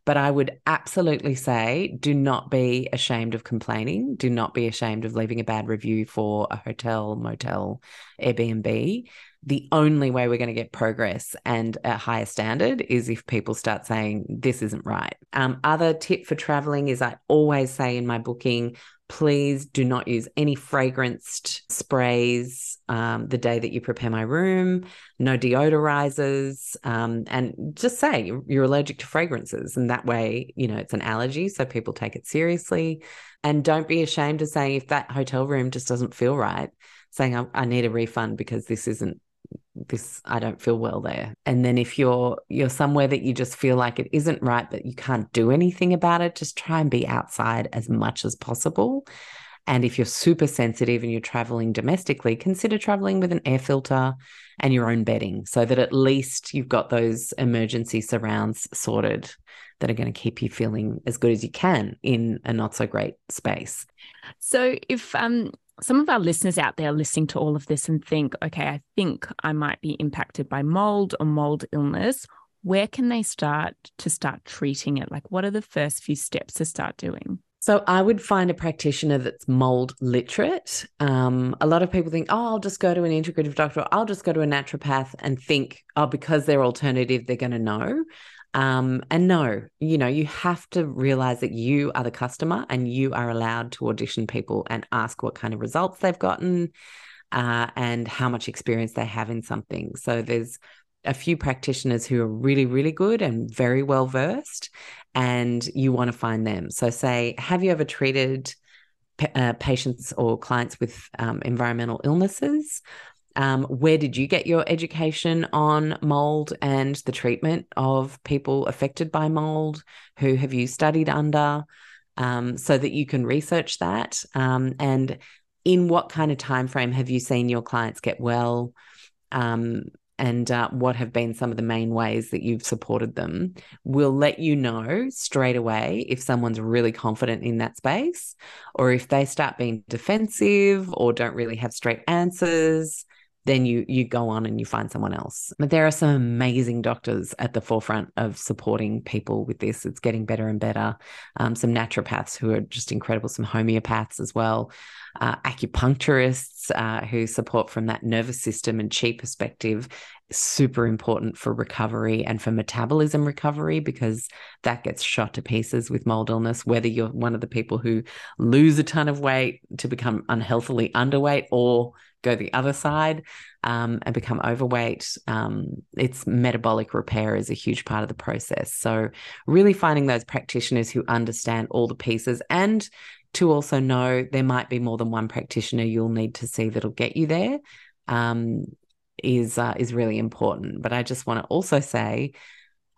But I would absolutely say do not be ashamed of complaining. Do not be ashamed of leaving a bad review for a hotel, motel, Airbnb. The only way we're going to get progress and a higher standard is if people start saying, this isn't right. Um, other tip for traveling is I always say in my booking, please do not use any fragranced sprays um, the day that you prepare my room, no deodorizers, um, and just say you're allergic to fragrances. And that way, you know, it's an allergy. So people take it seriously. And don't be ashamed to say if that hotel room just doesn't feel right, saying, I, I need a refund because this isn't this I don't feel well there. And then if you're you're somewhere that you just feel like it isn't right but you can't do anything about it, just try and be outside as much as possible. And if you're super sensitive and you're traveling domestically, consider traveling with an air filter and your own bedding so that at least you've got those emergency surrounds sorted that are going to keep you feeling as good as you can in a not so great space. So if um some of our listeners out there listening to all of this and think, okay, I think I might be impacted by mold or mold illness. Where can they start to start treating it? Like, what are the first few steps to start doing? So I would find a practitioner that's mold literate. Um, a lot of people think, oh, I'll just go to an integrative doctor, I'll just go to a naturopath and think, oh, because they're alternative, they're going to know. Um, and no, you know, you have to realize that you are the customer and you are allowed to audition people and ask what kind of results they've gotten uh, and how much experience they have in something. So there's a few practitioners who are really, really good and very well versed, and you want to find them. So, say, have you ever treated uh, patients or clients with um, environmental illnesses? Um, where did you get your education on mold and the treatment of people affected by mold? Who have you studied under? Um, so that you can research that. Um, and in what kind of time frame have you seen your clients get well? Um, and uh, what have been some of the main ways that you've supported them We'll let you know straight away if someone's really confident in that space or if they start being defensive or don't really have straight answers then you you go on and you find someone else. But there are some amazing doctors at the forefront of supporting people with this. It's getting better and better. Um, some naturopaths who are just incredible, some homeopaths as well. Uh, acupuncturists uh, who support from that nervous system and chi perspective super important for recovery and for metabolism recovery because that gets shot to pieces with mold illness whether you're one of the people who lose a ton of weight to become unhealthily underweight or go the other side um, and become overweight um, it's metabolic repair is a huge part of the process. So really finding those practitioners who understand all the pieces and to also know there might be more than one practitioner you'll need to see that'll get you there um, is uh, is really important. But I just want to also say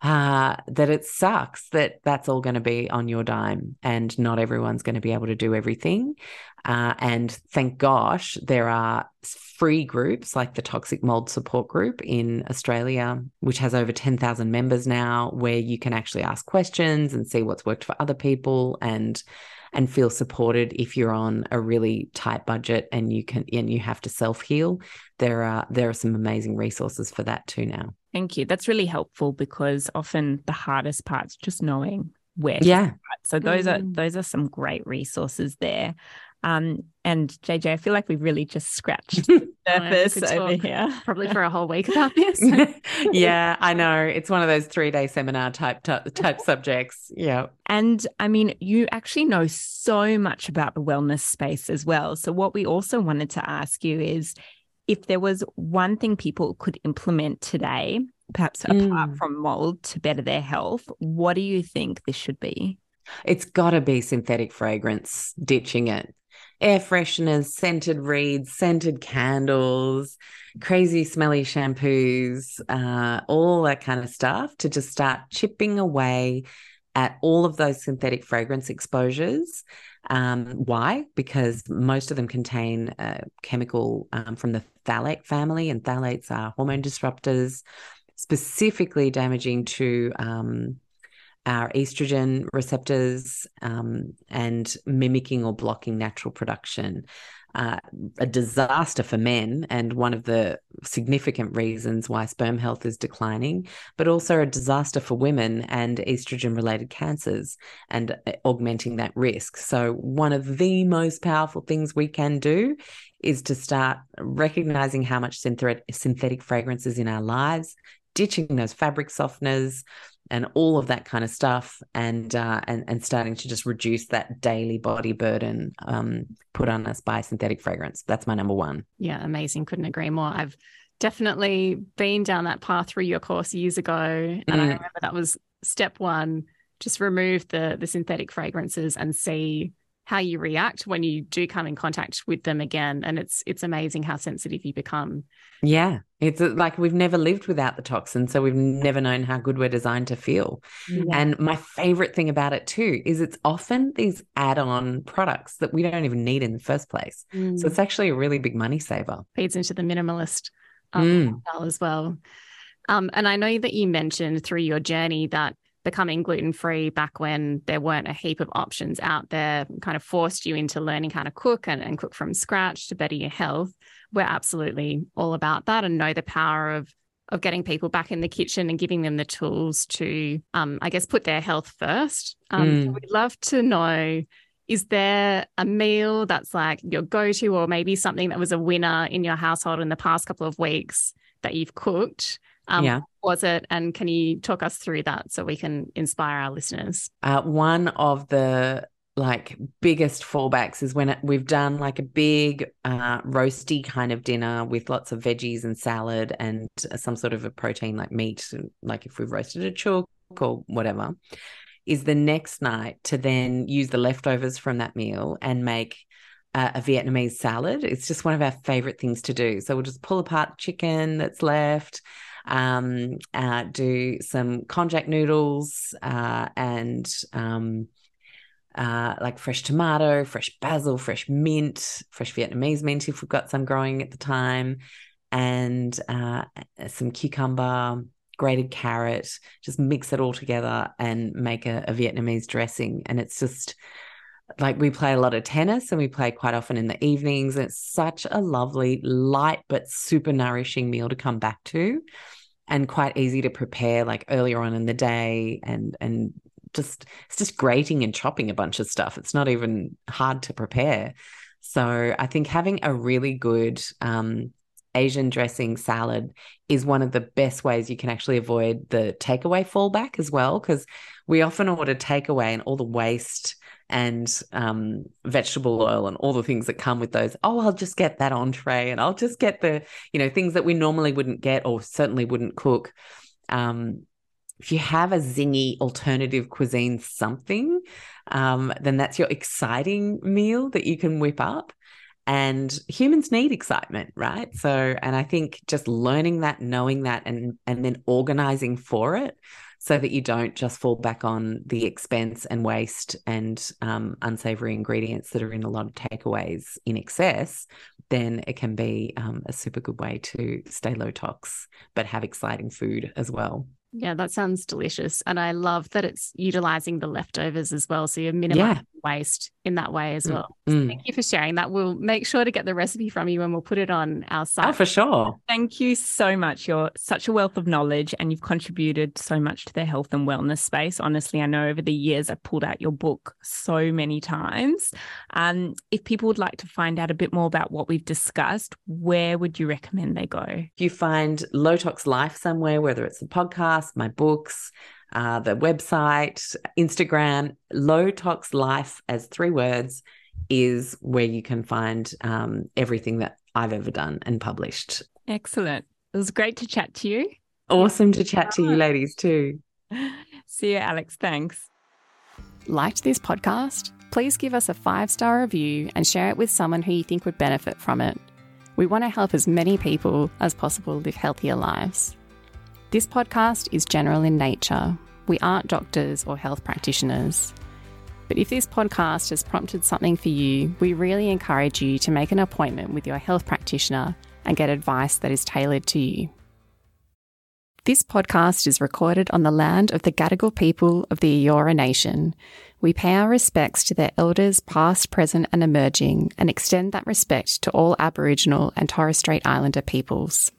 uh, that it sucks that that's all going to be on your dime, and not everyone's going to be able to do everything. Uh, and thank gosh, there are free groups like the Toxic Mold Support Group in Australia, which has over 10,000 members now, where you can actually ask questions and see what's worked for other people and and feel supported if you're on a really tight budget and you can and you have to self heal there are there are some amazing resources for that too now. Thank you. That's really helpful because often the hardest part's just knowing where yeah. so those mm. are those are some great resources there um, and JJ, I feel like we've really just scratched the surface over here. Probably for a whole week about this. yeah, I know. It's one of those three day seminar type type subjects. Yeah. And I mean, you actually know so much about the wellness space as well. So what we also wanted to ask you is if there was one thing people could implement today, perhaps mm. apart from mold to better their health, what do you think this should be? It's got to be synthetic fragrance, ditching it air fresheners, scented reeds, scented candles, crazy smelly shampoos, uh, all that kind of stuff to just start chipping away at all of those synthetic fragrance exposures. Um, why? Because most of them contain a chemical um, from the phthalate family, and phthalates are hormone disruptors, specifically damaging to um, our estrogen receptors um, and mimicking or blocking natural production. Uh, a disaster for men, and one of the significant reasons why sperm health is declining, but also a disaster for women and estrogen related cancers and uh, augmenting that risk. So, one of the most powerful things we can do is to start recognizing how much synthetic, synthetic fragrance is in our lives, ditching those fabric softeners, and all of that kind of stuff and uh, and and starting to just reduce that daily body burden um, put on us by synthetic fragrance. That's my number one. Yeah amazing. Couldn't agree more. I've definitely been down that path through your course years ago and mm. i remember that was step one just remove the the synthetic fragrances and see how you react when you do come in contact with them again. And it's it's amazing how sensitive you become. Yeah. It's uh, like we've never lived without the toxin so we've never known how good we're designed to feel. Yeah. and my favorite thing about it too is it's often these add-on products that we don't even need in the first place. Mm. so it's actually a really big money saver. Feeds into the minimalist um, mm. as well. Um, and i know that you mentioned through your journey that becoming gluten free back when there weren't a heap of options out there kind of forced you into learning how to cook and, and cook from scratch to better your health. We're absolutely all about that and know the power of of getting people back in the kitchen and giving them the tools to, um, I guess, put their health first. Um, mm. so we'd love to know is there a meal that's like your go to, or maybe something that was a winner in your household in the past couple of weeks that you've cooked um, yeah. was it? And can you talk us through that so we can inspire our listeners? Uh, one of the like biggest fallbacks is when it, we've done like a big uh, roasty kind of dinner with lots of veggies and salad and some sort of a protein like meat, like if we've roasted a chook or whatever, is the next night to then use the leftovers from that meal and make uh, a Vietnamese salad. It's just one of our favorite things to do. So we'll just pull apart the chicken that's left, um, uh, do some konjac noodles uh, and um, uh, like fresh tomato, fresh basil, fresh mint, fresh Vietnamese mint if we've got some growing at the time, and uh, some cucumber, grated carrot. Just mix it all together and make a, a Vietnamese dressing. And it's just like we play a lot of tennis and we play quite often in the evenings. It's such a lovely, light but super nourishing meal to come back to and quite easy to prepare like earlier on in the day and and just it's just grating and chopping a bunch of stuff. It's not even hard to prepare. So I think having a really good um, Asian dressing salad is one of the best ways you can actually avoid the takeaway fallback as well. Because we often order takeaway and all the waste and um, vegetable oil and all the things that come with those. Oh, I'll just get that entree and I'll just get the, you know, things that we normally wouldn't get or certainly wouldn't cook. Um, if you have a zingy alternative cuisine something, um, then that's your exciting meal that you can whip up. And humans need excitement, right? So, and I think just learning that, knowing that, and and then organizing for it, so that you don't just fall back on the expense and waste and um, unsavory ingredients that are in a lot of takeaways in excess, then it can be um, a super good way to stay low tox, but have exciting food as well. Yeah, that sounds delicious. And I love that it's utilizing the leftovers as well. So you're minimizing yeah. waste in that way as mm, well. Mm. thank you for sharing that. We'll make sure to get the recipe from you and we'll put it on our site. Oh, for sure. Thank you so much. You're such a wealth of knowledge and you've contributed so much to the health and wellness space. Honestly, I know over the years I've pulled out your book so many times. Um, if people would like to find out a bit more about what we've discussed, where would you recommend they go? If you find Low Tox Life somewhere, whether it's a podcast, my books, uh, the website, Instagram, Low Tox Life as three words is where you can find um, everything that I've ever done and published. Excellent. It was great to chat to you. Awesome to chat to you ladies too. See you, Alexx. Thanks. Liked this podcast? Please give us a five star review and share it with someone who you think would benefit from it. We want to help as many people as possible live healthier lives. This podcast is general in nature. We aren't doctors or health practitioners. But if this podcast has prompted something for you, we really encourage you to make an appointment with your health practitioner and get advice that is tailored to you. This podcast is recorded on the land of the Gadigal people of the Eora Nation. We pay our respects to their elders, past, present, and emerging, and extend that respect to all Aboriginal and Torres Strait Islander peoples.